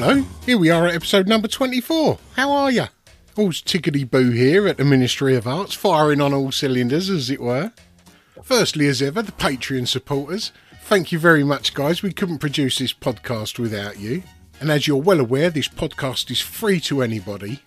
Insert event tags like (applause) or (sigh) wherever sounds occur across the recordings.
Hello, here we are at episode number 24. How are you? All's tickety boo here at the Ministry of Arts, firing on all cylinders, as it were. Firstly, as ever, the Patreon supporters. Thank you very much, guys. We couldn't produce this podcast without you. And as you're well aware, this podcast is free to anybody.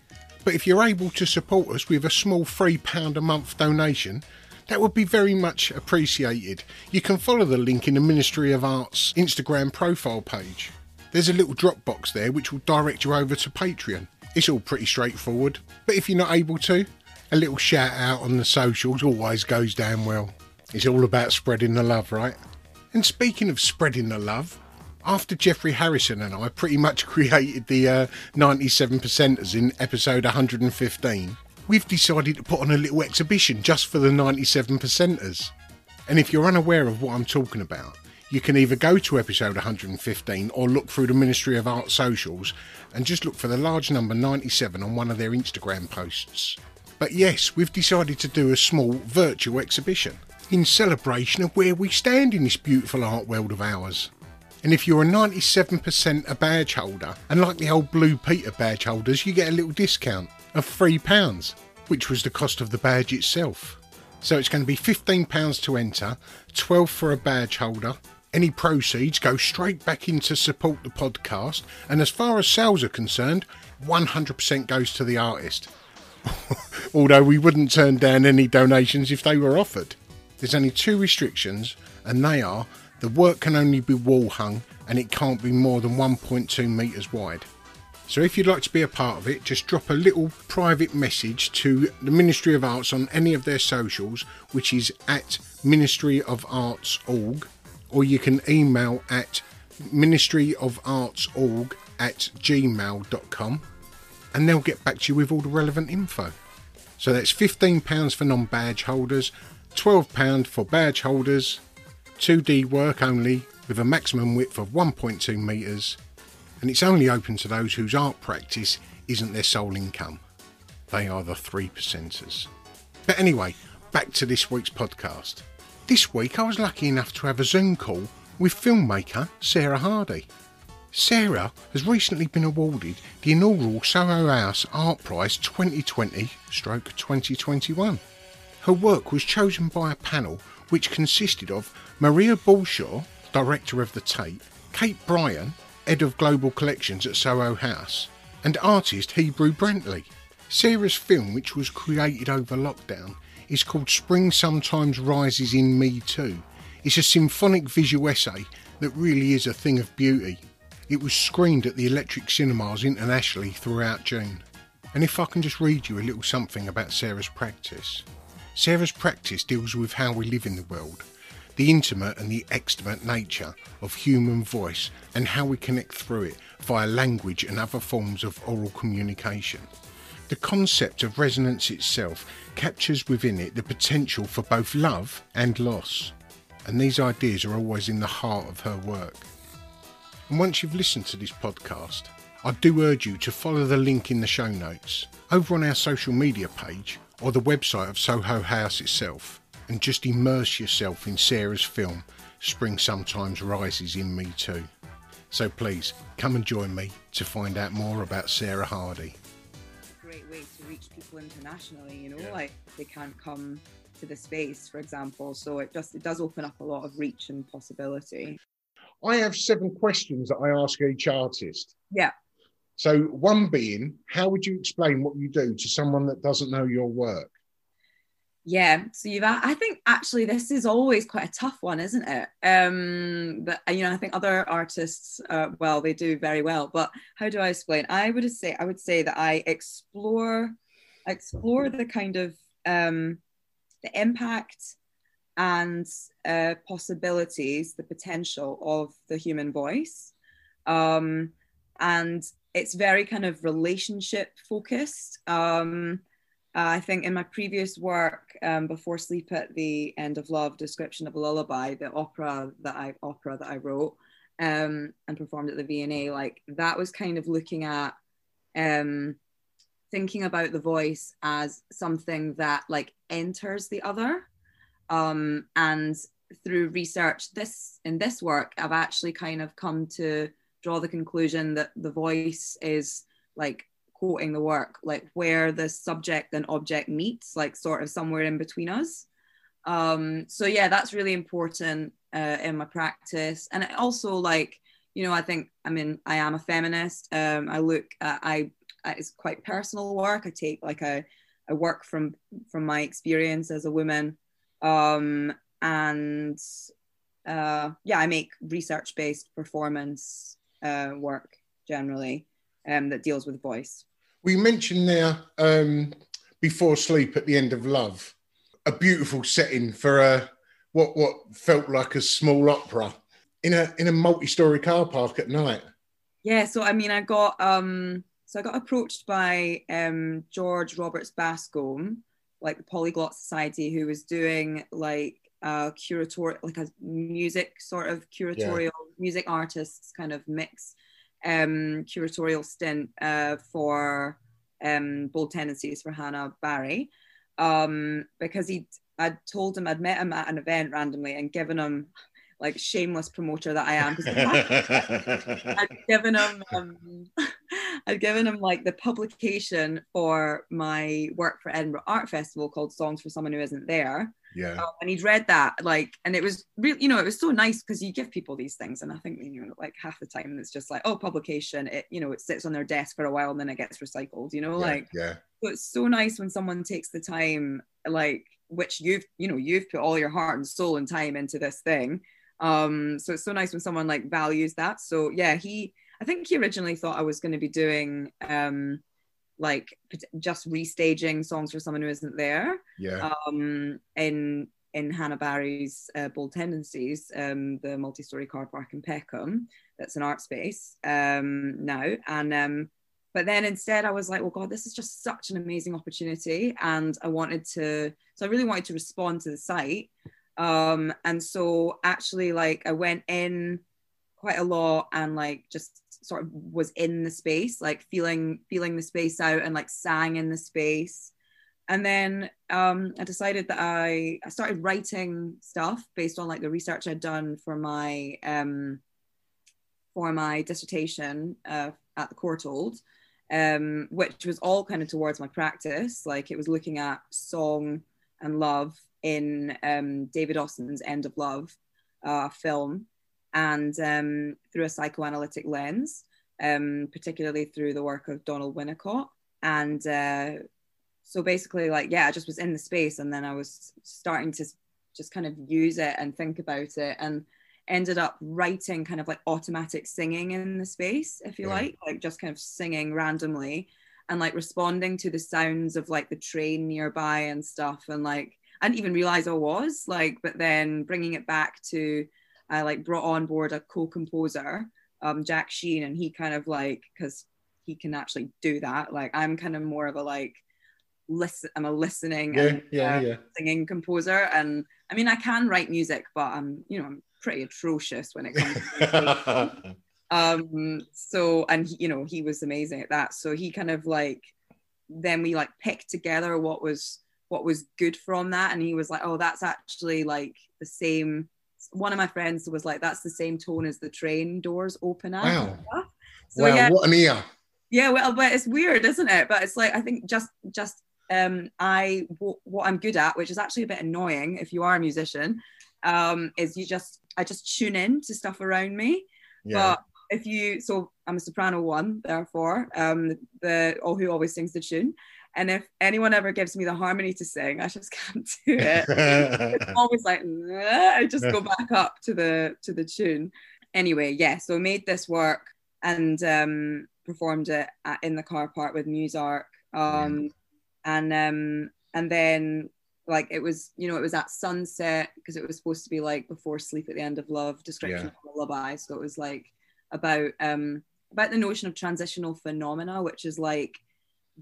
But if you're able to support us with a small £3 a month donation, that would be very much appreciated. You can follow the link in the Ministry of Arts Instagram profile page. There's a little drop box there which will direct you over to Patreon. It's all pretty straightforward, but if you're not able to, a little shout out on the socials always goes down well. It's all about spreading the love, right? And speaking of spreading the love, after Jeffrey Harrison and I pretty much (laughs) created the uh, 97%ers in episode 115, we've decided to put on a little exhibition just for the 97%ers. And if you're unaware of what I'm talking about, you can either go to episode 115 or look through the Ministry of Art socials and just look for the large number 97 on one of their Instagram posts. But yes, we've decided to do a small virtual exhibition in celebration of where we stand in this beautiful art world of ours. And if you're a 97% a badge holder, and like the old Blue Peter badge holders, you get a little discount of £3, which was the cost of the badge itself. So it's going to be £15 to enter, 12 for a badge holder. Any proceeds go straight back in to support the podcast, and as far as sales are concerned, 100% goes to the artist. (laughs) Although we wouldn't turn down any donations if they were offered. There's only two restrictions, and they are the work can only be wall hung and it can't be more than 1.2 metres wide. So if you'd like to be a part of it, just drop a little private message to the Ministry of Arts on any of their socials, which is at Ministry of Arts org, or you can email at ministryofartsorg at gmail.com and they'll get back to you with all the relevant info. So that's £15 for non badge holders, £12 for badge holders, 2D work only with a maximum width of 1.2 metres, and it's only open to those whose art practice isn't their sole income. They are the three percenters. But anyway, back to this week's podcast. This week I was lucky enough to have a Zoom call with filmmaker Sarah Hardy. Sarah has recently been awarded the inaugural Soho House Art Prize 2020 stroke 2021. Her work was chosen by a panel which consisted of Maria Balshaw, director of the Tate, Kate Bryan, head of global collections at Soho House, and artist Hebrew Brentley. Sarah's film, which was created over lockdown, is called Spring Sometimes Rises in Me Too. It's a symphonic visual essay that really is a thing of beauty. It was screened at the Electric Cinemas internationally throughout June. And if I can just read you a little something about Sarah's practice. Sarah's practice deals with how we live in the world, the intimate and the extimate nature of human voice, and how we connect through it via language and other forms of oral communication. The concept of resonance itself captures within it the potential for both love and loss, and these ideas are always in the heart of her work. And once you've listened to this podcast, I do urge you to follow the link in the show notes over on our social media page or the website of Soho House itself and just immerse yourself in Sarah's film Spring Sometimes Rises in Me Too. So please come and join me to find out more about Sarah Hardy. Great way to reach people internationally you know like they can't come to the space for example so it just it does open up a lot of reach and possibility I have seven questions that I ask each artist. yeah So, one being, how would you explain what you do to someone that doesn't know your work? Yeah so you've i think actually this is always quite a tough one isn't it? Um but you know i think other artists uh, well they do very well but how do i explain? I would say i would say that i explore explore the kind of um the impact and uh, possibilities the potential of the human voice. Um and it's very kind of relationship focused. Um I think in my previous work, um, before Sleep at the End of Love, Description of a Lullaby, the opera that I opera that I wrote um, and performed at the V&A, like that was kind of looking at um, thinking about the voice as something that like enters the other, um, and through research, this in this work, I've actually kind of come to draw the conclusion that the voice is like quoting the work, like where the subject and object meets, like sort of somewhere in between us. Um, so yeah, that's really important uh, in my practice, and also like you know I think I mean I am a feminist. Um, I look at, I it's quite personal work. I take like a I work from from my experience as a woman, um, and uh, yeah, I make research based performance uh, work generally um, that deals with voice. We mentioned there um, before sleep at the end of love, a beautiful setting for a what what felt like a small opera in a in a multi-story car park at night. Yeah, so I mean, I got um, so I got approached by um, George Roberts Bascombe, like the Polyglot Society, who was doing like a curatorial, like a music sort of curatorial music artists kind of mix um, curatorial stint uh, for um, Bold Tendencies for Hannah Barry um, because he I'd told him I'd met him at an event randomly and given him like shameless promoter that I am because (laughs) I'd given him um, (laughs) I'd given him like the publication for my work for Edinburgh Art Festival called Songs for Someone Who Isn't There. Yeah. Um, and he'd read that like and it was really you know it was so nice because you give people these things and i think you know like half the time it's just like oh publication it you know it sits on their desk for a while and then it gets recycled you know yeah, like yeah. so it's so nice when someone takes the time like which you've you know you've put all your heart and soul and time into this thing um so it's so nice when someone like values that so yeah he i think he originally thought i was going to be doing um like just restaging songs for someone who isn't there Yeah. um, in in Hannah Barry's uh, Bold Tendencies, um, the multi-story car park in Peckham. That's an art space um, now, and um, but then instead I was like, well, God, this is just such an amazing opportunity, and I wanted to, so I really wanted to respond to the site, um, and so actually, like, I went in quite a lot and like just sort of was in the space like feeling feeling the space out and like sang in the space and then um, I decided that I, I started writing stuff based on like the research I'd done for my um, for my dissertation uh, at the Courtauld, um, which was all kind of towards my practice. Like it was looking at song and love in um, David Austin's End of Love uh, film, and um, through a psychoanalytic lens, um, particularly through the work of Donald Winnicott. And uh, so basically, like, yeah, I just was in the space, and then I was starting to just kind of use it and think about it and ended up writing kind of like automatic singing in the space if you Yeah. like like just kind of singing randomly and like responding to the sounds of like the train nearby and stuff and like I didn't even realize I was like but then bringing it back to I like brought on board a co-composer um Jack Sheen and he kind of like because he can actually do that. Like I'm kind of more of a like listen I'm a listening Yeah, and yeah, uh, yeah. singing composer. And I mean I can write music but I'm you know I'm pretty atrocious when it comes to (laughs) um so and he, you know he was amazing at that. So he kind of like then we like picked together what was what was good from that. And he was like oh that's actually like the same one of my friends was like that's the same tone as the train doors open at Wow. so wow, yeah what an ear. yeah well but it's weird isn't it but it's like i think just just um i w- what i'm good at which is actually a bit annoying if you are a musician um is you just i just tune in to stuff around me Yeah. but if you so i'm a soprano one therefore um the or who always sings the tune and if anyone ever gives me the harmony to sing i just (laughs) can't do it (laughs) it's always like "Nah," I just go (laughs) back up to the to the tune. Anyway, yeah, so made this work and um, performed it at, in the car park with Musark, um, and um, and then like it was you know it was at sunset because it was supposed to be like before sleep at the end of love description Yeah. of a lullaby so it was like about um about the notion of transitional phenomena which is like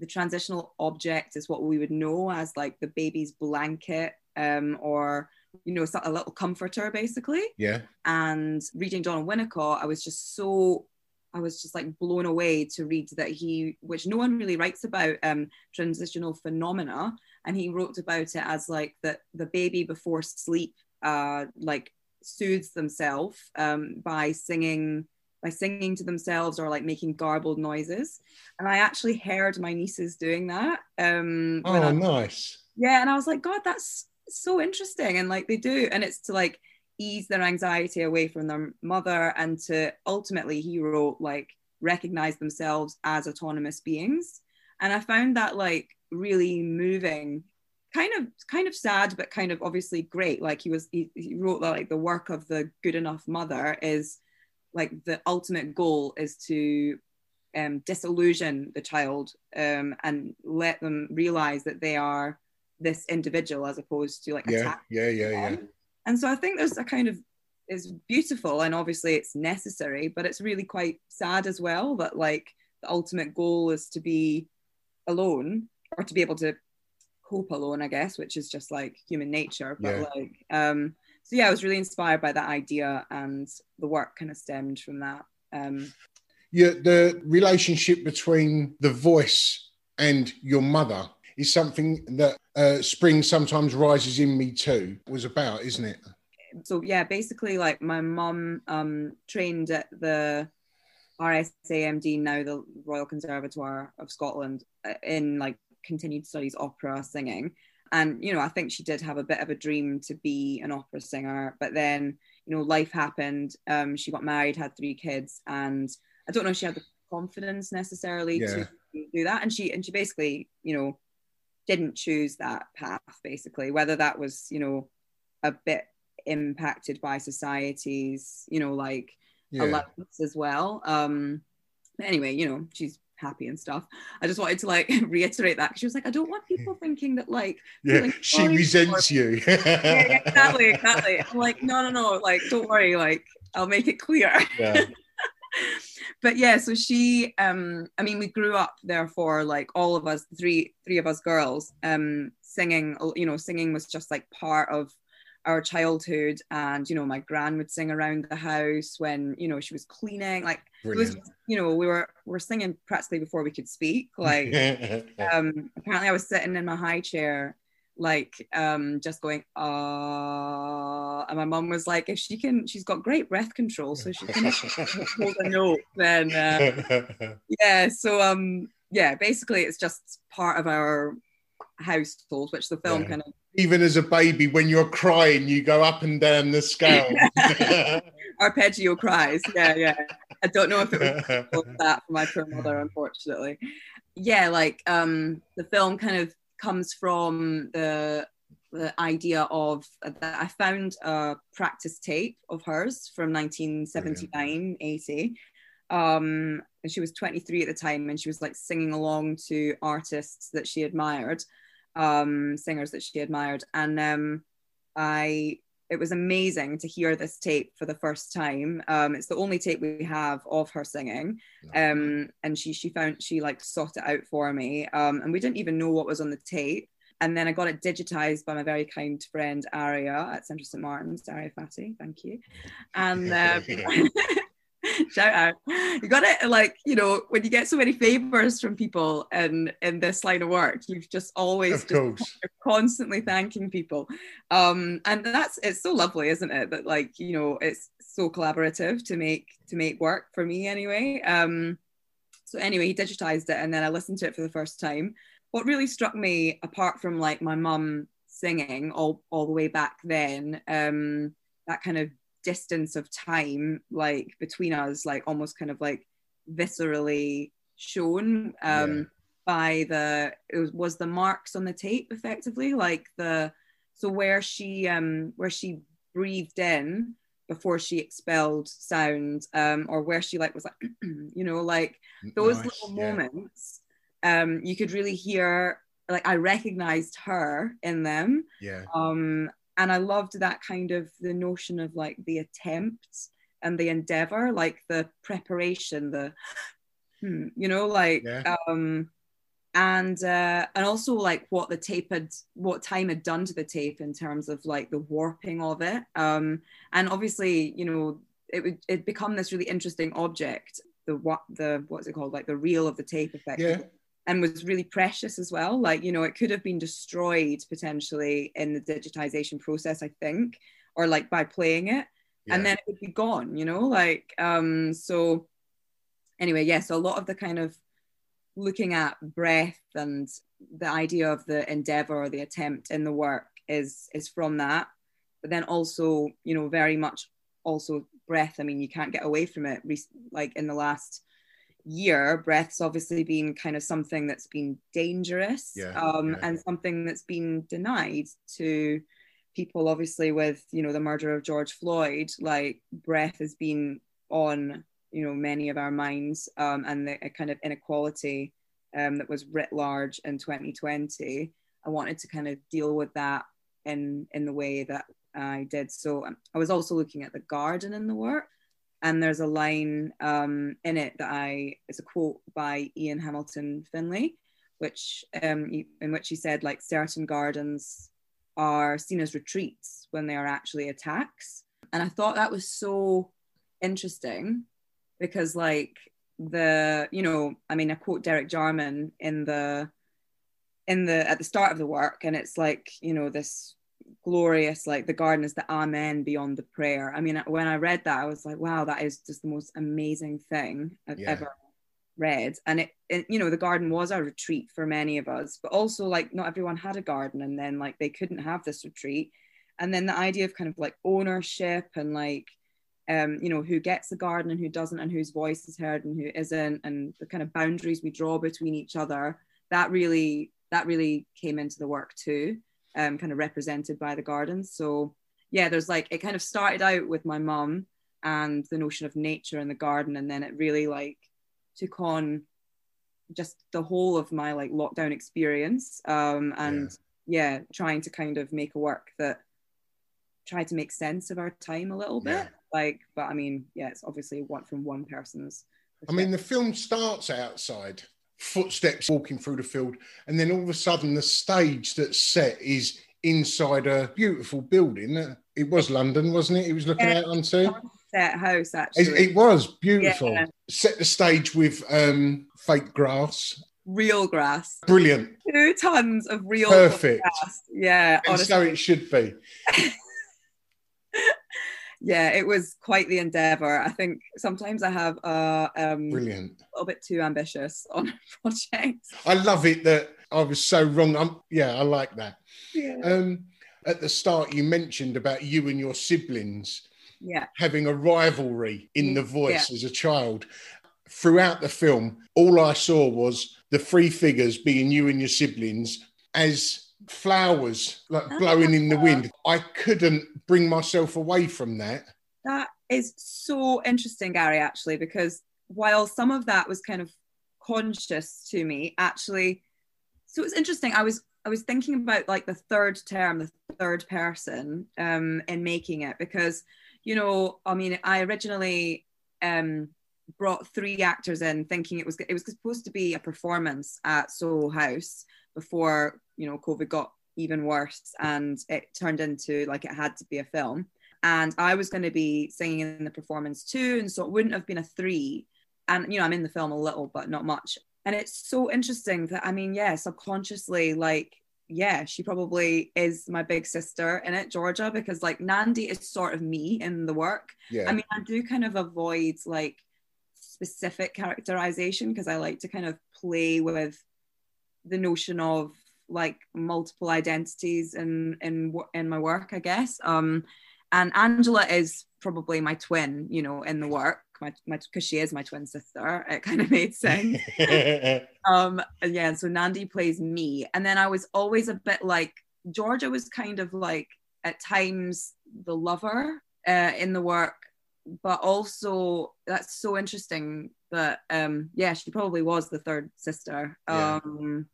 the transitional object is what we would know as like the baby's blanket um, or you know a little comforter basically yeah. and reading Donald Winnicott I was just so I was just like blown away to read that he which no one really writes about um, transitional phenomena and he wrote about it as like that the baby before sleep uh, like soothes themselves um, by singing by singing to themselves or like making garbled noises. And I actually heard my nieces doing that um, Oh, I- nice. yeah and i was like god that's so interesting. And like they do. And it's to like ease their anxiety away from their mother and to ultimately he wrote like recognize themselves as autonomous beings. And i found that like really moving kind of kind of sad but kind of obviously great. Like he was he, he wrote that like the work of the good enough mother is like the ultimate goal is to um, disillusion the child um, and let them realize that they are this individual as opposed to like Yeah, yeah, yeah, yeah. And so I think there's a kind of is beautiful and obviously it's necessary, but it's really quite sad as well that like the ultimate goal is to be alone or to be able to cope alone, I guess, which is just like human nature. But Yeah. like um so yeah, I was really inspired by that idea and the work kind of stemmed from that. Um Yeah, the relationship between the voice and your mother is something that uh, Spring sometimes rises in me too. Was about, isn't it? so yeah, basically like my mum um trained at the RSAMD now the Royal Conservatoire of Scotland uh, in like continued studies opera singing and you know I think she did have a bit of a dream to be an opera singer but then you know life happened um she got married had three kids and I don't know if she had the confidence necessarily Yeah. to do that and she and she basically you know didn't choose that path basically whether that was you know a bit impacted by society's you know like Yeah. allowance as well um but anyway you know she's happy and stuff i just wanted to like (laughs) reiterate that she was like i don't want people thinking that like Yeah, she resents you. (laughs) yeah, yeah, exactly exactly i'm like no no no like don't worry like i'll make it clear Yeah. (laughs) but yeah so she um i mean we grew up therefore like all of us three three of us girls um singing you know singing was just like part of our childhood and you know my gran would sing around the house when you know she was cleaning like it was you know we were we were singing practically before we could speak (laughs) like um apparently i was sitting in my high chair like um just going uh and my mum was like if she can she's got great breath control so she can (laughs) hold a note then uh, (laughs) yeah so um yeah basically it's just part of our household which the film Yeah. kind of Even as a baby, when you're crying, you go up and down the scale. (laughs) (laughs) arpeggio cries. Yeah yeah. I don't know if it was (laughs) that for my poor mother unfortunately. Yeah like um the film kind of comes from the the idea of that I found a practice tape of hers from 1979 80. Um, and she was 23 at the time, and she was like singing along to artists that she admired, um, singers that she admired. And um, I, it was amazing to hear this tape for the first time. Um, it's the only tape we have of her singing, um, and she she found she like sought it out for me, um, and we didn't even know what was on the tape and then I got it digitized by my very kind friend Aria at Central St Martin's, Aria Fatty, thank you. And (laughs) um, (laughs) shout out, you got it like you know when you get so many favors from people in in this line of work, you've just always just constantly thanking people, um, and that's it's so lovely, isn't it? That like you know it's so collaborative to make to make work for me anyway. Um, so anyway, he digitized it, and then I listened to it for the first time what really struck me, apart from like my mum singing all, all the way back then, um, that kind of distance of time, like between us, like almost kind of like viscerally shown um, yeah. by the, it was, was the marks on the tape effectively, like the, so where she, um, where she breathed in before she expelled sound, um, or where she like was like, (clears throat) you know, like those nice. little yeah. moments um, you could really hear like I recognized her in them. Yeah. Um, and I loved that kind of the notion of like the attempt and the endeavor, like the preparation, the hmm, you know, like yeah. um and uh and also like what the tape had what time had done to the tape in terms of like the warping of it. Um and obviously, you know, it would it become this really interesting object the what the what's it called like the reel of the tape effect yeah and was really precious as well. Like, you know, it could have been destroyed potentially in the digitization process, I think, or like by playing it. Yeah. And then it would be gone, you know, like um so anyway, yes, yeah, so a lot of the kind of looking at breath and the idea of the endeavor or the attempt in the work is is from that. But then also, you know, very much also breath. I mean, you can't get away from it. Like in the last year, breath's obviously been kind of something that's been dangerous yeah, um, yeah. and something that's been denied to people, obviously, with, you know, the murder of George Floyd. Like, breath has been on, you know, many of our minds um, and the kind of inequality um, that was writ large in 2020. I wanted to kind of deal with that in in the way that I did. So um, I was also looking at the garden in the work and there's a line um, in it that I it's a quote by Ian Hamilton Finlay, which um, in which he said like certain gardens are seen as retreats when they are actually attacks, and I thought that was so interesting because like the you know I mean I quote Derek Jarman in the in the at the start of the work and it's like you know this glorious like the garden is the amen beyond the prayer. I mean when i read that i was like wow that is just the most amazing thing i've yeah. ever read. And it, it, you know the garden was a retreat for many of us but also like not everyone had a garden and then like they couldn't have this retreat. And then the idea of kind of like ownership and like um you know who gets the garden and who doesn't and whose voice is heard and who isn't and the kind of boundaries we draw between each other that really that really came into the work too um, kind of represented by the gardens. So yeah, there's like it kind of started out with my mum and the notion of nature and the garden, and then it really like took on just the whole of my like lockdown experience. Um, and yeah. yeah, trying to kind of make a work that tried to make sense of our time a little bit. Yeah. Like, but I mean, yeah, it's obviously one from one person's. I mean, the film starts outside footsteps walking through the field, and then all of a sudden the stage that's set is inside a beautiful building. It was London, wasn't it? It was looking yeah, out onto that house actually. It, it was beautiful. Yeah. Set the stage with um, fake grass. Real grass. Brilliant. Two tons of real Perfect. grass. Yeah. And so it should be. (laughs) yeah, it was quite the endeavor. I think sometimes I have uh, um, brilliant, a little bit too ambitious (laughs) on a project. I love it that I was so wrong. I'm, yeah, I like that. Yeah. Um, at the start, you mentioned about you and your siblings yeah. having a rivalry in the voice yeah. as a child. Throughout the film, all I saw was the three figures being you and your siblings as flowers like blowing in the wind. I couldn't bring myself away from that. That is so interesting, Gary, actually, because while some of that was kind of conscious to me, actually, so it's interesting. I was I was thinking about like the third term, the third person um, in making it because, you know, I mean, I originally um, brought three actors in thinking it was it was supposed to be a performance at Soho House before you know COVID got even worse and it turned into like it had to be a film. And I was going to be singing in the performance too and so it wouldn't have been a three. And you know I'm in the film a little but not much. And it's so interesting that I mean yeah subconsciously like yeah she probably is my big sister in it Georgia because like Nandi is sort of me in the work. Yeah. I mean I do kind of avoid like specific characterization because I like to kind of play with the notion of like multiple identities in in in my work, I guess. Um, and Angela is probably my twin, you know, in the work, my because she is my twin sister. It kind of made sense. (laughs) um, yeah. So Nandi plays me, and then I was always a bit like Georgia was kind of like at times the lover uh, in the work, but also that's so interesting that um yeah she probably was the third sister Yeah. um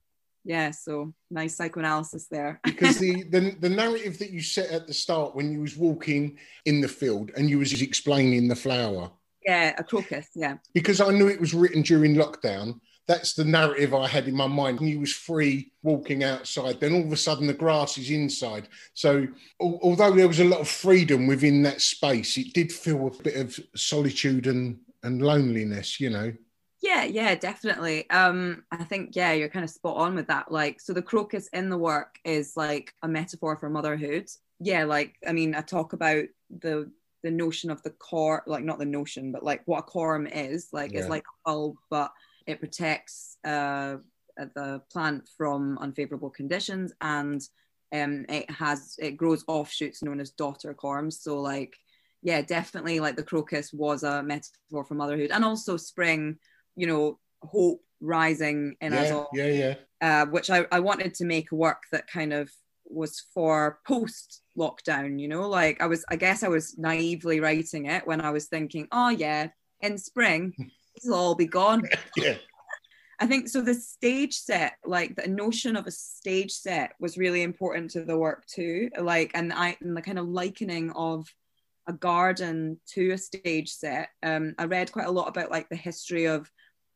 yeah so nice psychoanalysis there because the, (laughs) the the narrative that you set at the start when you was walking in the field and you was explaining the flower yeah a crocus yeah because I knew it was written during lockdown. That's the narrative I had in my mind. He was free walking outside. Then all of a sudden the grass is inside. So al- although there was a lot of freedom within that space, it did feel a bit of solitude and and loneliness. You know. yeah yeah definitely um i think yeah you're kind of spot on with that like so the crocus in the work is like a metaphor for motherhood yeah like i mean i talk about the the notion of the corm like not the notion but like what a corm is like Yeah. it's like a bulb but it protects uh the plant from unfavorable conditions and um it has it grows offshoots known as daughter corms. So like yeah definitely like the crocus was a metaphor for motherhood and also spring you know hope rising in us yeah, all. yeah, yeah. uh, which I, I wanted to make a work that kind of was for post lockdown you know? Like i was i guess i was naively writing it when i was thinking oh yeah in spring (laughs) this will all be gone (laughs) Yeah. I think so. The stage set, like the notion of a stage set, was really important to the work too. Like, and I, and the kind of likening of a garden to a stage set. Um, I read quite a lot about like the history of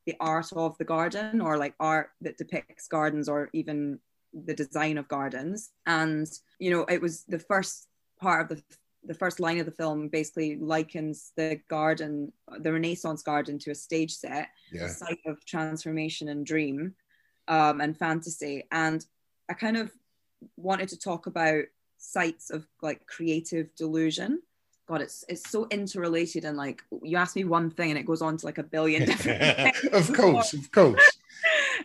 the art of the garden, or like art that depicts gardens, or even the design of gardens. And you know, it was the first part of the the first line of the film basically likens the garden, the Renaissance garden, to a stage set Yeah. a site of transformation and dream um, and fantasy. And I kind of wanted to talk about sites of like creative delusion. God, it's it's so interrelated and like you ask me one thing and it goes on to like a billion (laughs) different of course, of course.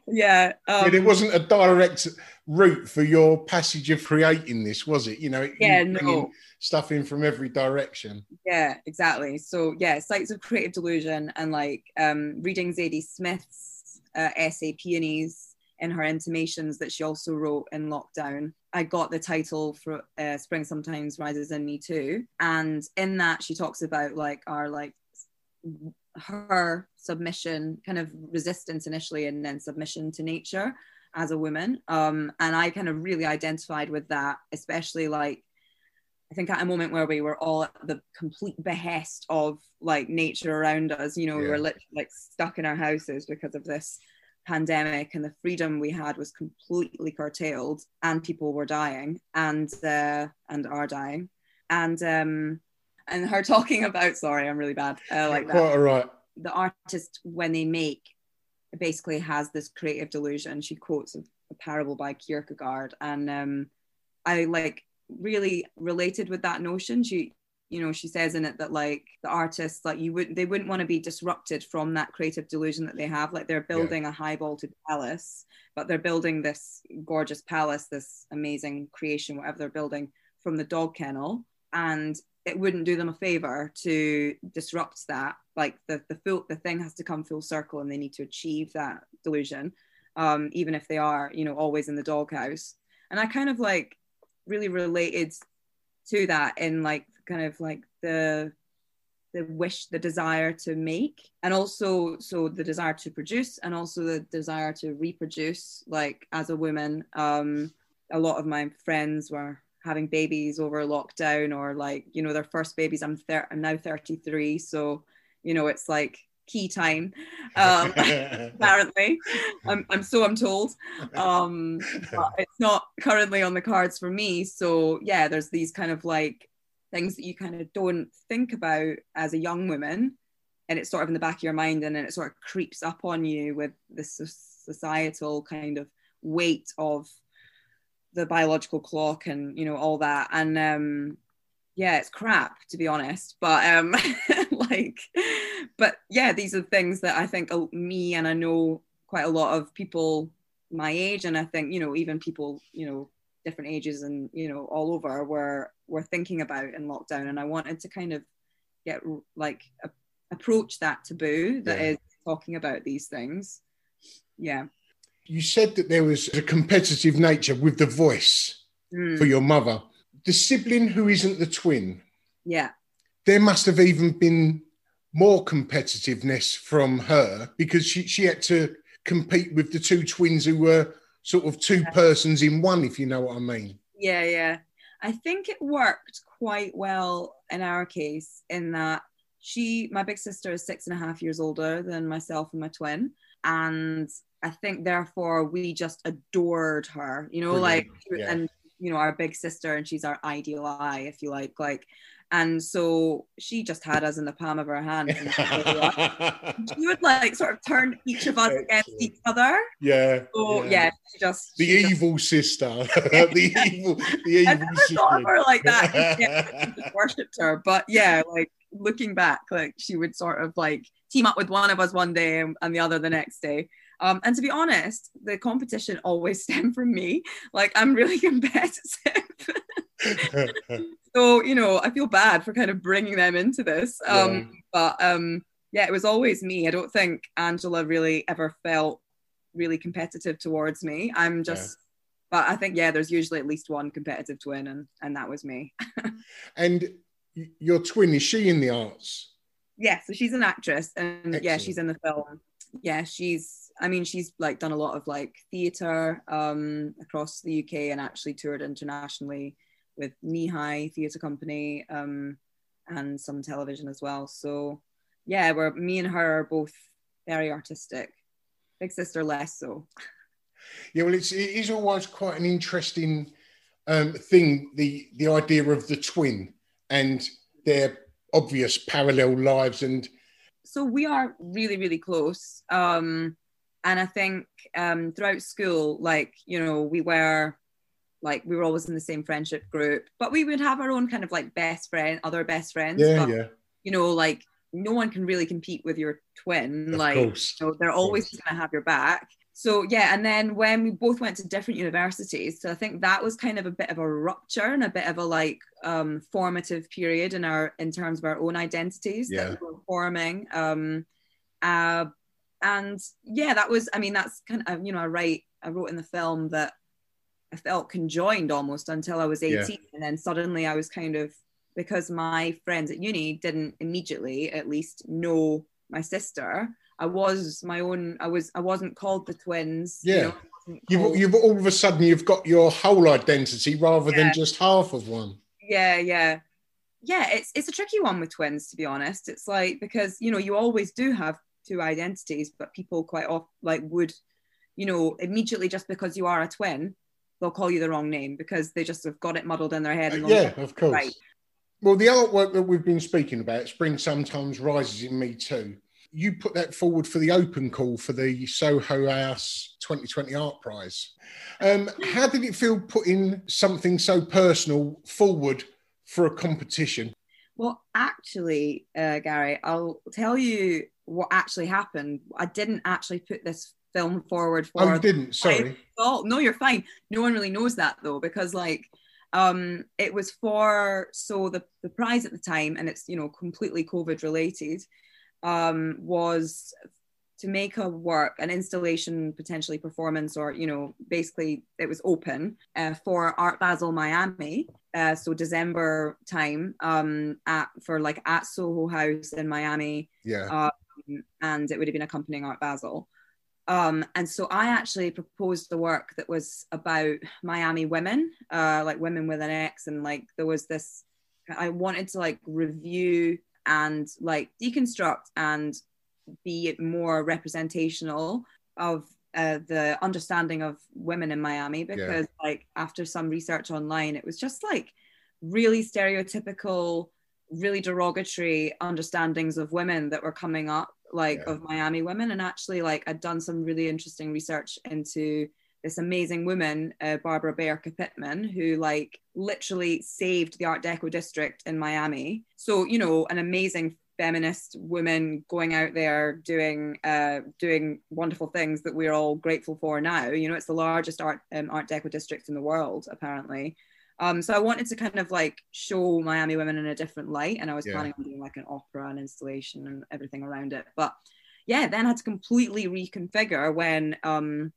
Yeah. Um, yeah, there wasn't a direct route for your passage of creating this, was it? You know, Yeah, no. stuff in from every direction. Yeah, exactly. So yeah, sites of creative delusion and like um, reading Zadie Smith's uh, essay Peonies in her intimations that she also wrote in lockdown. I got the title for uh, Spring Sometimes Rises in Me too, and in that she talks about like our like her submission, kind of resistance initially, and then submission to nature as a woman. Um, and I kind of really identified with that, especially like I think at a moment where we were all at the complete behest of like nature around us, you know, we were literally like stuck in our houses because of this pandemic and the freedom we had was completely curtailed and people were dying and uh, and are dying. And um and her talking about sorry, I'm really bad. Uh, like that. Quite all right. the artist when they make basically has this creative delusion. She quotes a, a parable by kierkegaard and um i like really related with that notion. She you know she says in it that like the artists like you would they wouldn't want to be disrupted from that creative delusion that they have. Like they're building a high vaulted palace but they're building this gorgeous palace this amazing creation whatever they're building from the dog kennel. And it wouldn't do them a favor to disrupt that. Like the the full the thing has to come full circle and they need to achieve that delusion um even if they are you know always in the doghouse. And I kind of like really related to that in like kind of like the the wish the desire to make and also so the desire to produce and also the desire to reproduce like as a woman um a lot of my friends were having babies over lockdown or like you know their first babies i'm thir- i'm now 33 so you know it's like key time (laughs) um (laughs) apparently. I'm, I'm so i'm told. Um but it's not currently on the cards for me. So yeah there's these kind of like things that you kind of don't think about as a young woman and it's sort of in the back of your mind and then it sort of creeps up on you with this societal kind of weight of the biological clock and you know all that. And um yeah it's crap to be honest. But um (laughs) like but yeah these are things that i think me and i know quite a lot of people my age. And i think you know even people you know different ages and you know all over were were thinking about in lockdown. And i wanted to kind of get like a, approach that taboo that yeah. is talking about these things. Yeah you said that there was a competitive nature with the voice mm. for your mother the sibling who isn't the twin yeah there must have even been more competitiveness from her because she, she had to compete with the two twins who were sort of two persons in one, if you know what I mean. Yeah, yeah. I think it worked quite well in our case in that she, my big sister, is six and a half years older than myself and my twin. And I think therefore we just adored her, you know, Brilliant. like, yeah. and, you know, our big sister, and she's our ideal eye, if you like. Like, and so she just had us in the palm of her hand. (laughs) she would like sort of turn each of us Excellent. against each other. Yeah. So yeah, yeah just the evil just, sister. (laughs) the evil, the evil (laughs) I never sister. thought of her like that. Yeah, worshipped her, but yeah, like looking back, like she would sort of like team up with one of us one day and, the other the next day. Um, and to be honest, the competition always (laughs) stemmed from me. Like I'm really (laughs) competitive. (laughs) so you know i feel bad for kind of bringing them into this um yeah. but um yeah it was always me i don't think angela really ever felt really competitive towards me i'm just yeah. but i think yeah there's usually at least one competitive twin and and that was me and your twin is she in the arts yeah so she's an actress and Excellent. yeah she's in the film yeah she's I mean, she's like done a lot of like theatre um, across the UK and actually toured internationally with Kneehigh Theatre Company um, and some television as well. So yeah, we're me and her are both very artistic. Big sister less so. Yeah, well, it's it is always quite an interesting um, thing the the idea of the twin and their obvious parallel lives and. So we are really really close, um, and I think um, throughout school, like you know, we were like we were always in the same friendship group, but we would have our own kind of like best friend, other best friends. Yeah, but, yeah. You know, like no one can really compete with your twin. Of like. You know, they're always going to have your back. So yeah, and then when we both went to different universities, so I think that was kind of a bit of a rupture and a bit of a like um, formative period in our in terms of our own identities yeah. that we were forming. Um, uh, and yeah, that was. I mean, that's kind of you know I write I wrote in the film that I felt conjoined almost until I was 18. Yeah. And then suddenly I was kind of, because my friends at uni didn't immediately at least know my sister, I was my own, I was, I wasn't called the twins. Yeah. You know, you've, you've all of a sudden you've got your whole identity rather yeah. than just half of one. Yeah, yeah. Yeah, it's it's a tricky one with twins, to be honest. It's like because you know, you always do have two identities, but people quite often like would, you know, immediately just because you are a twin, they'll call you the wrong name because they just have got it muddled in their head. And uh, yeah, of course. Right. Well, the artwork that we've been speaking about, Spring Sometimes Rises in Me Too, you put that forward for the open call for the Soho House 2020 Art Prize. Um, how did it feel putting something so personal forward for a competition? Well, actually, uh, Gary, I'll tell you what actually happened. I didn't actually put this film forward for. Oh, you didn't. Sorry. Oh no, you're fine. No one really knows that though, because like um it was for so the the prize at the time, and it's you know completely COVID related, um was to make a work, an installation, potentially performance, or you know, basically it was open uh, for Art Basel Miami. Uh, so December time um, at for like at Soho House in Miami, Yeah. um, and it would have been accompanying Art Basel. Um, and so I actually proposed the work that was about Miami women, uh, like women with an X, and like there was this. I wanted to like review and like deconstruct and be more representational of uh, the understanding of women in Miami because like after some research online, it was just like really stereotypical, really derogatory understandings of women that were coming up, like Yeah. of Miami women. And actually, like I'd done some really interesting research into this amazing woman, uh, Barbara Baer Capitman, who like literally saved the Art Deco district in Miami. So you know, an amazing feminist woman going out there doing uh, doing wonderful things that we're all grateful for now. You know, it's the largest art um, Art Deco district in the world, apparently. Um, so I wanted to kind of like show Miami women in a different light, and I was Yeah. planning on doing like an opera and installation and everything around it. But yeah, then I had to completely reconfigure when um,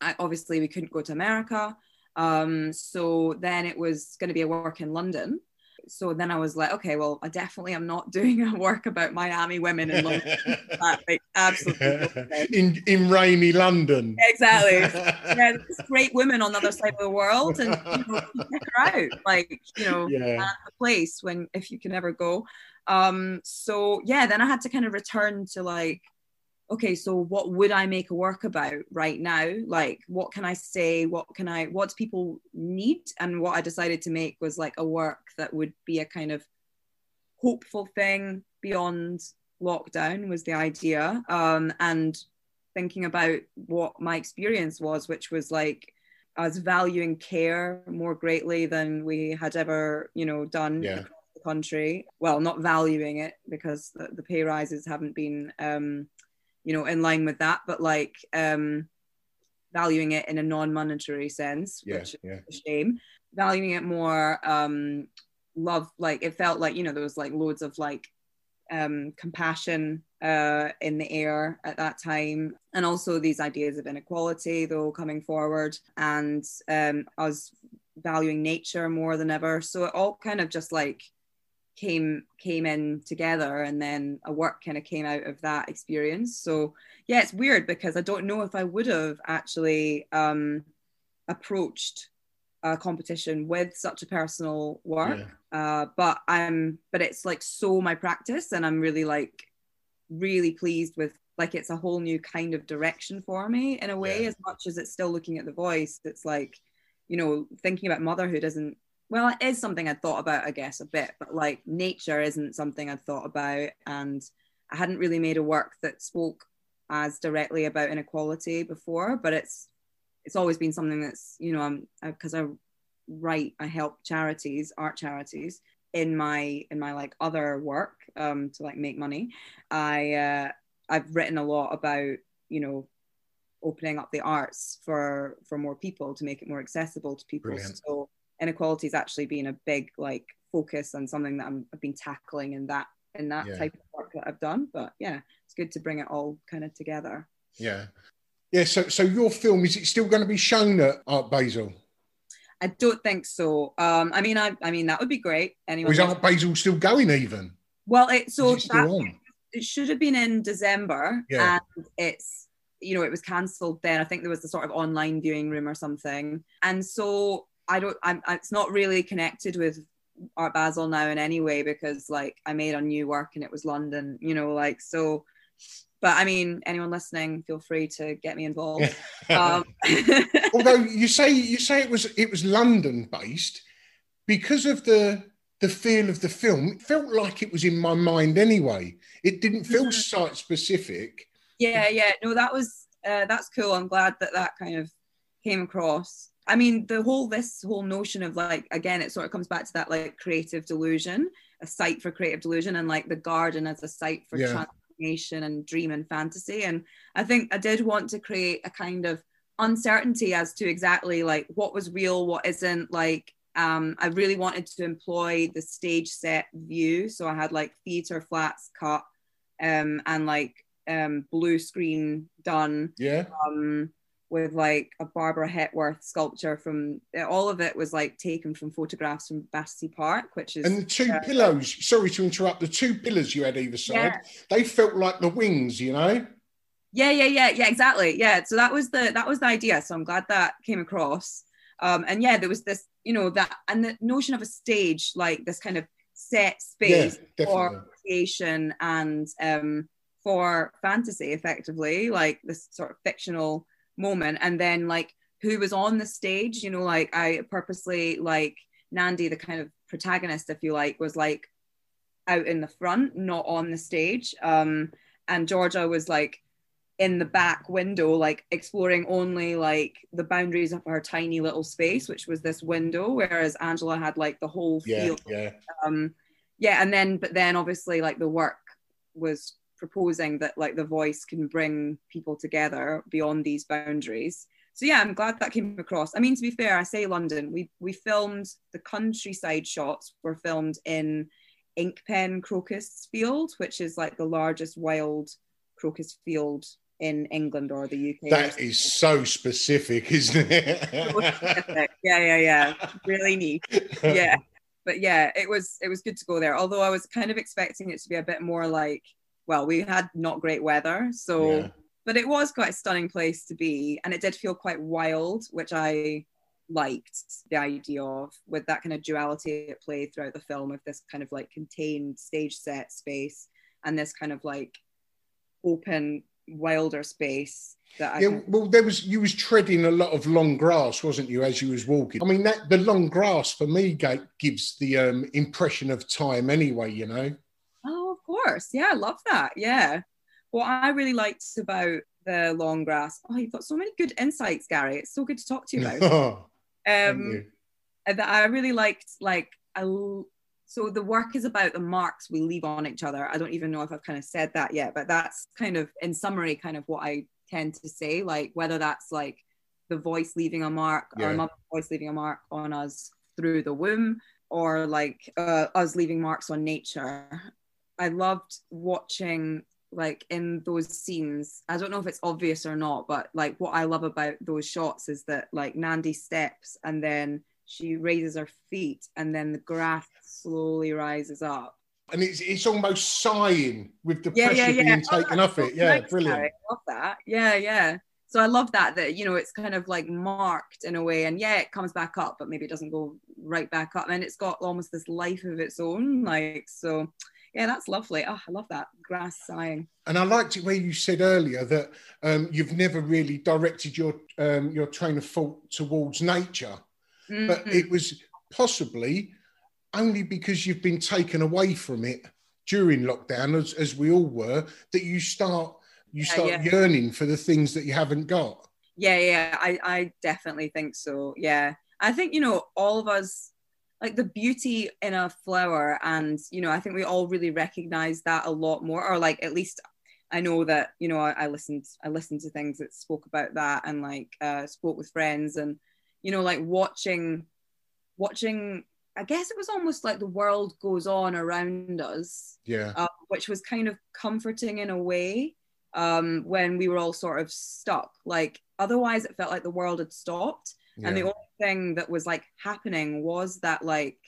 I, obviously we couldn't go to America. Um, so then it was going to be a work in London. So then I was like, okay, well, I definitely am not (laughs) doing a work about Miami women in London. (laughs) That makes absolutely in in rainy London. Exactly. (laughs) yeah, there's great women on the other side of the world, and you know, check her out. Like, you know, Yeah. at the place when if you can ever go. Um, so yeah, then I had to kind of return to like, okay, so what would I make a work about right now? Like, what can I say? What can I? What do people need? And what I decided to make was like a work that would be a kind of hopeful thing beyond lockdown was the idea. Um, and thinking about what my experience was, which was like us valuing care more greatly than we had ever, you know, done Yeah. across the country. Well, not valuing it because the, the pay rises haven't been, um, you know, in line with that, but like um, valuing it in a non-monetary sense, Yeah, which yeah. is a shame. Valuing it more, um, love, like it felt like you know there was like loads of like um, compassion uh, in the air at that time, and also these ideas of inequality, though, coming forward, and um, us valuing nature more than ever. So it all kind of just like came came in together, and then a work kind of came out of that experience. So yeah, it's weird because I don't know if I would have actually um, approached a competition with such a personal work Yeah. uh, but I'm but it's like so my practice and I'm really like really pleased with like it's a whole new kind of direction for me in a way Yeah. as much as it's still looking at the voice it's like you know thinking about motherhood isn't well it is something I'd thought about I guess a bit but like nature isn't something I'd thought about and I hadn't really made a work that spoke as directly about inequality before but it's it's always been something that's you know I'm because I write I help charities art charities in my in my like other work um to like make money I uh I've written a lot about you know opening up the arts for for more people to make it more accessible to people Brilliant. so inequality has actually been a big like focus and something that I'm, I've been tackling in that in that Yeah. type of work that I've done but yeah it's good to bring it all kind of together Yeah. Yeah, so so your film is it still going to be shown at Art Basel? I don't think so. Um, I mean, I, I mean that would be great. Anyway, is Art Basel still going even? well, it so it that, it should have been in December, Yeah. and it's you know it was cancelled then. I think there was the sort of online viewing room or something, and so I don't. I'm. It's not really connected with Art Basel now in any way because like I made a new work and it was London. You know, like so. But I mean, anyone listening, feel free to get me involved. Um, (laughs) (laughs) Although you say you say it was it was London based, because of the the feel of the film, it felt like it was in my mind anyway. It didn't feel Mm-hmm. site specific. yeah yeah no that was uh, that's cool i'm glad that that kind of came across i mean the whole this whole notion of like again it sort of comes back to that like creative delusion a site for creative delusion and like the garden as a site for Yeah. transformation and dream and fantasy and i think i did want to create a kind of uncertainty as to exactly like what was real what isn't like um, I really wanted to employ the stage set view. So I had like theater flats cut um, and like um, blue screen done Yeah. um, with like a Barbara Hepworth sculpture from all of it was like taken from photographs from Battersea Park, which is And the two uh, pillows, sorry to interrupt, the two pillars you had either side, Yeah. they felt like the wings, you know? yeah yeah yeah yeah exactly yeah so that was the that was the idea so i'm glad that came across um and yeah there was this you know that and the notion of a stage like this kind of set space Yeah, for creation and um for fantasy effectively like this sort of fictional moment and then like who was on the stage you know like i purposely like nandi the kind of protagonist if you like was like out in the front not on the stage um and georgia was like in the back window, like exploring only like the boundaries of her tiny little space, which was this window, whereas Angela had like the whole Yeah, field. yeah. Um, yeah, and then but then obviously like the work was proposing that like the voice can bring people together beyond these boundaries. So yeah, I'm glad that came across. I mean, to be fair, I say London. We we filmed the countryside shots were filmed in Inkpen Crocus Field, which is like the largest wild crocus field in England or the UK. That is so specific, (laughs) isn't it? yeah, yeah, yeah. Really neat. Yeah. But yeah, it was it was good to go there. Although I was kind of expecting it to be a bit more like, well, we had not great weather, so Yeah. but it was quite a stunning place to be, and it did feel quite wild, which I liked the idea of with that kind of duality at play throughout the film of this kind of like contained stage set space and this kind of like open wilder space that I Yeah, of- well, there was you was treading a lot of long grass, wasn't you, as you was walking? I mean, that the long grass for me gives the um, impression of time, anyway. You know. Course. Yeah, I love that. Yeah. What I really liked about the long grass, oh, you've got so many good insights, Gary. It's so good to talk to you about. (laughs) Um, that I really liked, like, I, so the work is about the marks we leave on each other. I don't even know if I've kind of said that yet, but that's kind of, in summary, kind of what I tend to say, like, whether that's like the voice leaving a mark or Yeah. a mother's voice leaving a mark on us through the womb or like uh, us leaving marks on nature. I loved watching like in those scenes. I don't know if it's obvious or not, but like what I love about those shots is that like Nandi steps and then she raises her feet and then the grass slowly rises up. And it's it's almost sighing with the Yeah, pressure yeah, yeah. being Oh, taken off it. Yeah, nice, brilliant. I love that. Yeah, yeah. So I love that that you know it's kind of like marked in a way, and yeah, it comes back up, but maybe it doesn't go right back up, and it's got almost this life of its own. Like so, yeah, that's lovely. Oh, I love that grass sighing. And I liked it where you said earlier that um, you've never really directed your um, your train of thought towards nature, but Mhm. it was possibly only because you've been taken away from it during lockdown, as, as we all were, that you start you Yeah, start yeah. yearning for the things that you haven't got. Yeah, yeah, I, I definitely think so. Yeah. I think, you know, all of us, like the beauty in a flower, and, you know, I think we all really recognize that a lot more, or like at least I know that, you know, I, I listened, I listened to things that spoke about that and like uh, spoke with friends and, you know, like watching, watching, I guess it was almost like the world goes on around us Yeah, uh, which was kind of comforting in a way um, when we were all sort of stuck. Like otherwise, it felt like the world had stopped, and the yeah. only thing that was like happening was that like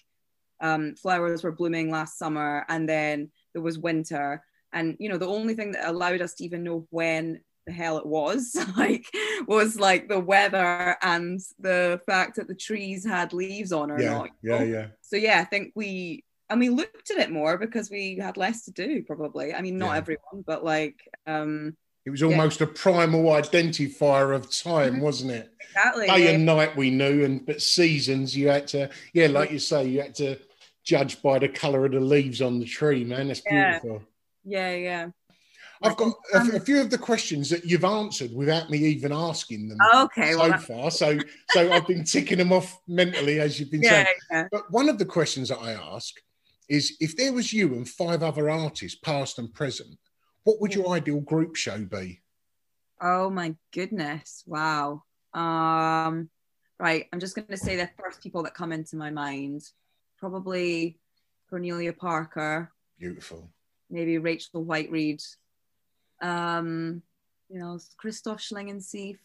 um, flowers were blooming last summer, and then there was winter, and you know the only thing that allowed us to even know when the hell it was (laughs) like was like the weather and the fact that the trees had leaves on or yeah, not yeah, yeah. so yeah, I think we and we looked at it more because we had less to do probably. I mean, not Yeah. everyone, but like um It was almost a primal identifier of time, mm-hmm. wasn't it? exactly. Day yeah. and night we knew, and but seasons you had to, yeah, mm-hmm. like you say, you had to judge by the colour of the leaves on the tree. Man, that's Yeah. beautiful. yeah, yeah. I've got a, a um, few of the questions that you've answered without me even asking them Okay, so well, far. So, so I've been ticking them off mentally as you've been yeah, saying. yeah. But one of the questions that I ask is, if there was you and five other artists, past and present, what would your ideal group show be? Oh my goodness. Wow. Um right, I'm just gonna say the first people that come into my mind. Probably Cornelia Parker, Beautiful. maybe Rachel Whiteread, Um, you know, Christoph Schlingensief.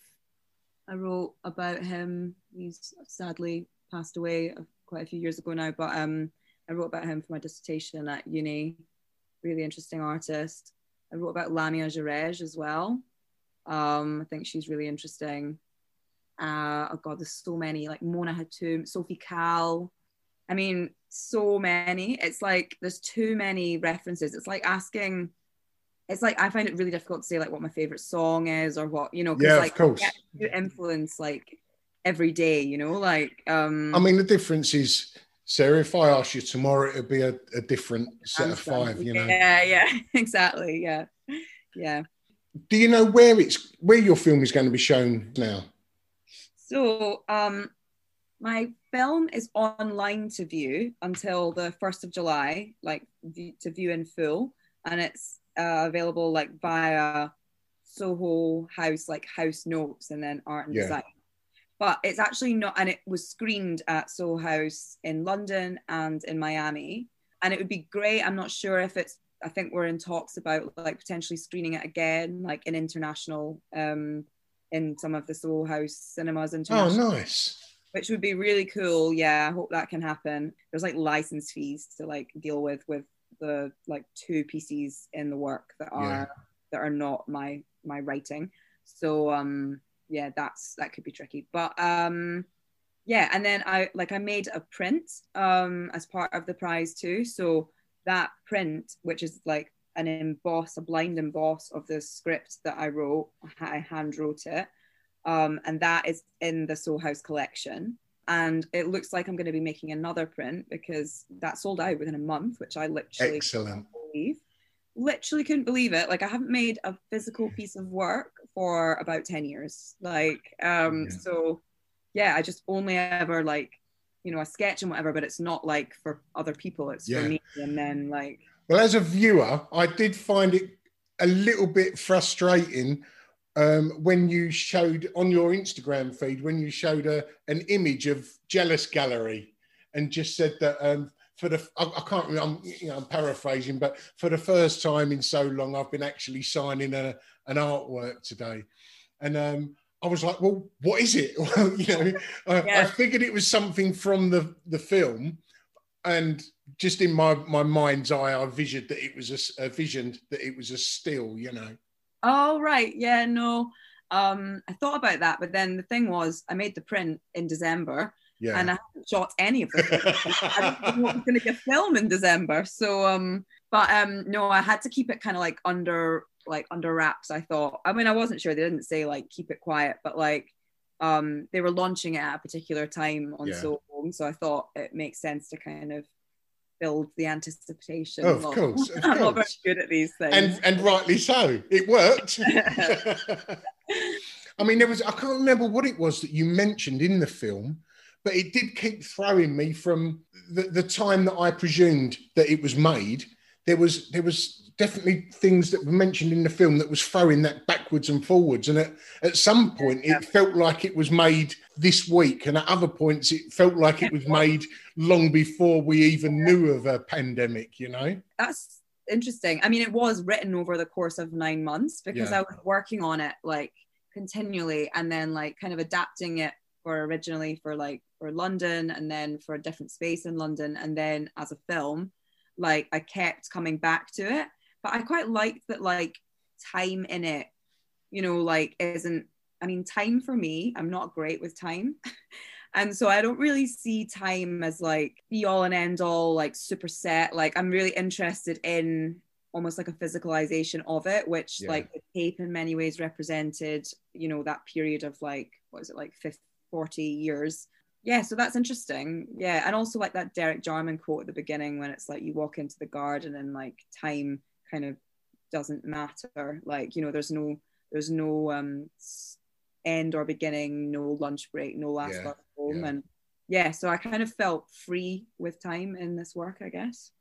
I wrote about him. He's sadly passed away quite a few years ago now, but um, I wrote about him for my dissertation at uni. Really interesting artist. I wrote about Lamia Joreige as well. Um, I think she's really interesting. Uh, oh God, there's so many like Mona Hatoum, Sophie Calle. I mean, so many. It's like there's too many references. It's like asking. It's like I find it really difficult to say like what my favorite song is or what you know. Yeah, like, of course. You influence like every day. You know, like. um I mean, the difference is, Sarah, if I ask you tomorrow, it'd be a, a different set of five, you know. Yeah, yeah, (laughs) exactly. Yeah, yeah. Do you know where it's where your film is going to be shown now? So, um, my film is online to view until the 1st of July, like to view in full. And it's uh, available like via Soho House, like House Notes and then Art and Yeah. Design. But it's actually not, and it was screened at Soho House in London and in Miami. And it would be great. I'm not sure if it's, I think we're in talks about like potentially screening it again, like in international, um, in some of the Soho House cinemas Oh, international nice. which would be really cool. Yeah, I hope that can happen. There's like license fees to like deal with with the like two pieces in the work that are Yeah. that are not my my writing. So um yeah, that's that could be tricky. But um yeah, and then I like I made a print um as part of the prize too. So that print, which is like an emboss, a blind emboss of the script that I wrote, I hand wrote it um, and that is in the Soho House collection. And it looks like I'm going to be making another print because that sold out within a month, which I literally Excellent. believe. Literally couldn't believe it. Like I haven't made a physical piece of work for about ten years. Like um, Yeah. so, yeah, I just only ever like you know a sketch and whatever, but it's not like for other people. It's Yeah. for me. And then like Well, as a viewer, I did find it a little bit frustrating um, when you showed on your Instagram feed when you showed a, an image of Jealous Gallery and just said that um, for the I, I can't remember, I'm, you know, I'm paraphrasing, but for the first time in so long, I've been actually signing a, an artwork today, and um, I was like, well, what is it? (laughs) Well, you know, I, I figured it was something from the the film, and just in my my mind's eye, I visioned that it was a, a visioned that it was a still, you know. Oh right, yeah, no. Um, I thought about that, but then the thing was, I made the print in December, Yeah. and I haven't shot any of it. I didn't know it was going to get (laughs) film in December, so um, but um, no, I had to keep it kind of like under like under wraps. I thought. I mean, I wasn't sure. They didn't say like keep it quiet, but like um, they were launching it at a particular time on Yeah. Soho, so I thought it makes sense to kind of build the anticipation. Oh, Of course, of (laughs) I'm not very good at these things. and and rightly so. It worked. (laughs) I mean, there was I can't remember what it was that you mentioned in the film, but it did keep throwing me from the, the time that I presumed that it was made. There was there was definitely things that were mentioned in the film that was throwing that backwards and forwards. And at, at some point it felt like it was made this week, and at other points it felt like it was (laughs) made long before we even knew of a pandemic, you know? that's interesting. I mean, it was written over the course of nine months because Yeah. I was working on it like continually and then like kind of adapting it for originally for like for London and then for a different space in London and then as a film, like I kept coming back to it. But I quite liked that like time in it, you know, like isn't I mean, time for me, I'm not great with time. (laughs) And so I don't really see time as like be all and end all, like super set. Like I'm really interested in almost like a physicalization of it, which Yeah. like the tape in many ways represented, you know, that period of like, what is it, like 50, 40 years. Yeah, so that's interesting. Yeah. And also like that Derek Jarman quote at the beginning when it's like you walk into the garden and like time kind of doesn't matter. Like, you know, there's no, there's no um end or beginning, no lunch break, no last Yeah, home. yeah. And yeah, so I kind of felt free with time in this work, I guess.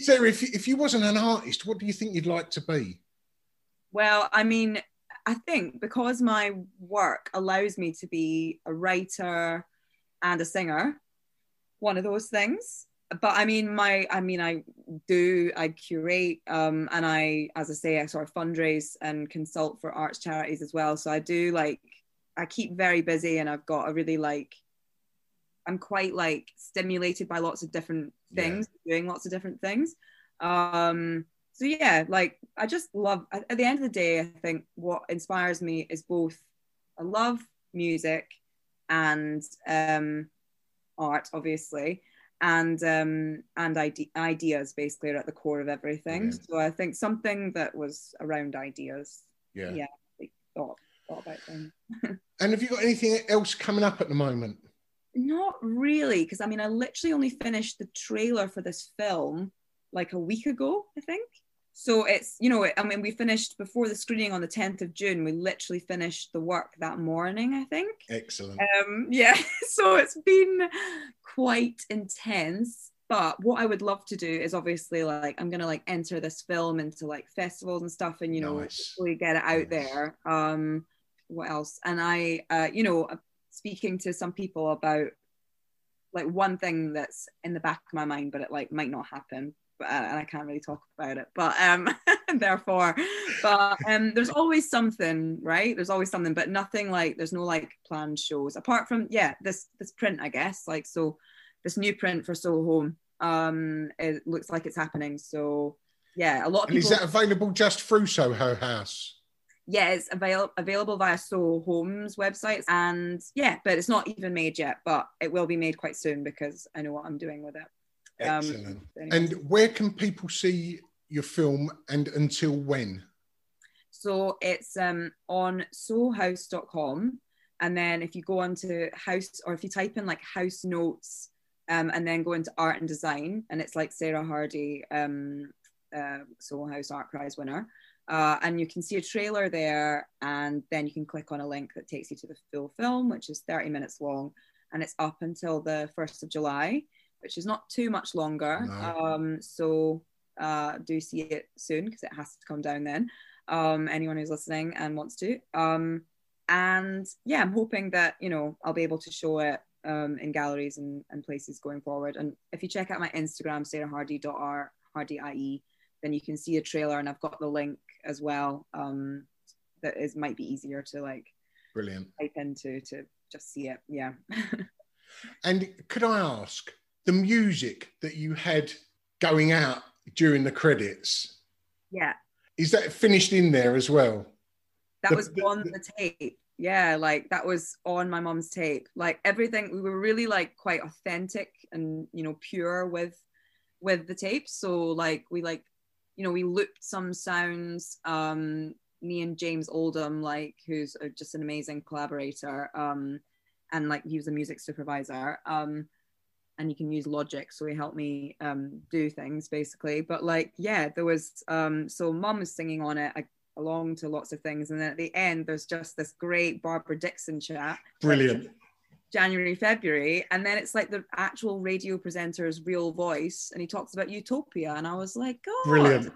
Sarah, if you, if you wasn't an artist, what do you think you'd like to be? Well, I mean, I think because my work allows me to be a writer and a singer, one of those things. but I mean, my, I mean, I do, I curate, um, and I, as I say, I sort of fundraise and consult for arts charities as well. So I do like, I keep very busy, and I've got a really like, I'm quite like stimulated by lots of different things, yeah. doing lots of different things. Um, so yeah, like I just love. At the end of the day, I think what inspires me is both I love music and um, art, obviously, and um, and ide- ideas basically are at the core of everything. So I think something that was around ideas. Yeah. Yeah. Thought, thought about things. (laughs) and have you got anything else coming up at the moment? Not really, because I mean, I literally only finished the trailer for this film like a week ago, I think. So it's, you know, I mean, we finished before the screening on the 10th of June. We literally finished the work that morning, I think. Excellent. Um, yeah. (laughs) So it's been quite intense. But what I would love to do is obviously like I'm gonna like enter this film into like festivals and stuff, and you know, nice. really get it out nice. there. Um, what else? And I, uh, you know, speaking to some people about like one thing that's in the back of my mind, but it like might not happen uh, and I can't really talk about it. But um, (laughs) therefore, but um, there's always something, right? There's always something, but nothing like there's no like planned shows apart from yeah this this print, I guess. Like so, this new print for Soho Home, um, it looks like it's happening. So yeah, a lot of people. Is that available just through Soho House? Yeah, it's avail- available via Soho Homes websites, and yeah, but it's not even made yet. But it will be made quite soon because I know what I'm doing with it. Excellent. Um, and where can people see your film and until when? So it's um, on sohouse.com. And then if you go onto house or if you type in like house notes um, and then go into art and design, and it's like Sarah Hardy, um, uh, Soho House Art Prize winner. Uh, and you can see a trailer there, and then you can click on a link that takes you to the full film, which is 30 minutes long, and it's up until the 1st of July which is not too much longer. No. Um, so uh, do see it soon because it has to come down then. Um, anyone who's listening and wants to. Um, and yeah, I'm hoping that you know I'll be able to show it um, in galleries and, and places going forward. And if you check out my Instagram, sarahhardy.r hardy then you can see a trailer, and I've got the link as well. Um, that is might be easier to like brilliant type into to just see it. Yeah. (laughs) and could I ask, the music that you had going out during the credits. Yeah. Is that finished in there as well? That the, was on the, the tape. Yeah, like that was on my mom's tape. Like everything, we were really like quite authentic and you know pure with with the tape. So like we like you know we looped some sounds. Um, me and James Oldham, like who's just an amazing collaborator, um, and like he was a music supervisor. Um, and you can use logic so he helped me um, do things basically. But like yeah there was um, so mom was singing on it I, along to lots of things and then at the end there's just this great Barbara Dickson chat. Brilliant. January february and then it's like the actual radio presenter's real voice and he talks about utopia and i was like god brilliant.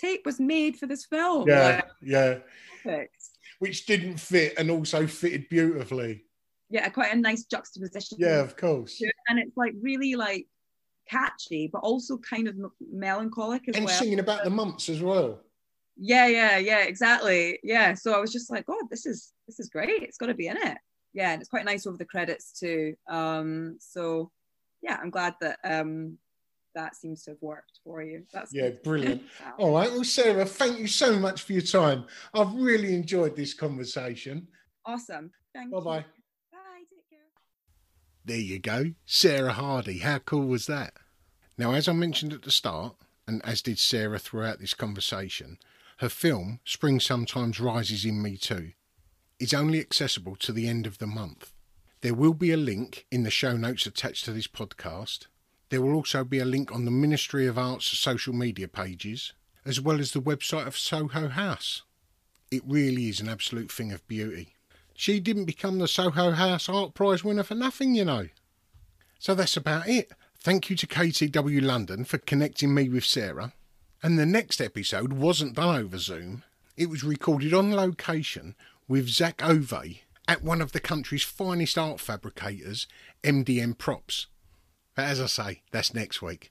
tape was made for this film. Yeah like, yeah. perfect. which didn't fit and also fitted beautifully yeah, quite a nice juxtaposition. Yeah, of course. And it's like really like catchy, but also kind of melancholic as and well. And singing about the months as well. Yeah, yeah, yeah, exactly. Yeah. So I was just like, God, this is this is great. It's got to be in it. Yeah, and it's quite nice over the credits too. Um, so yeah, I'm glad that um that seems to have worked for you. That's yeah, brilliant. (laughs) All right, well, Sarah, thank you so much for your time. I've really enjoyed this conversation. Awesome. Thank Bye bye. There you go. Sarah Hardy. How cool was that? Now, as I mentioned at the start, and as did Sarah throughout this conversation, her film, Spring Sometimes Rises in Me Too, is only accessible to the end of the month. There will be a link in the show notes attached to this podcast. There will also be a link on the Ministry of Art's social media pages, as well as the website of Soho House. It really is an absolute thing of beauty. She didn't become the Soho House Art Prize winner for nothing, you know. So that's about it. Thank you to KTW London for connecting me with Sarah. And the next episode wasn't done over Zoom. It was recorded on location with Zach Ove at one of the country's finest art fabricators, MDM Props. But as I say, that's next week.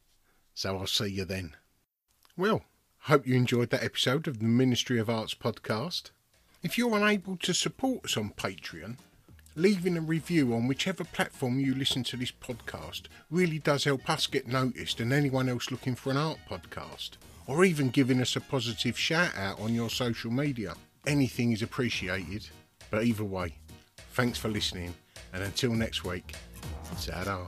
So I'll see you then. Well, hope you enjoyed that episode of the Ministry of Arts podcast. If you're unable to support us on Patreon, leaving a review on whichever platform you listen to this podcast really does help us get noticed and anyone else looking for an art podcast, or even giving us a positive shout out on your social media. Anything is appreciated, but either way, thanks for listening, and until next week, ta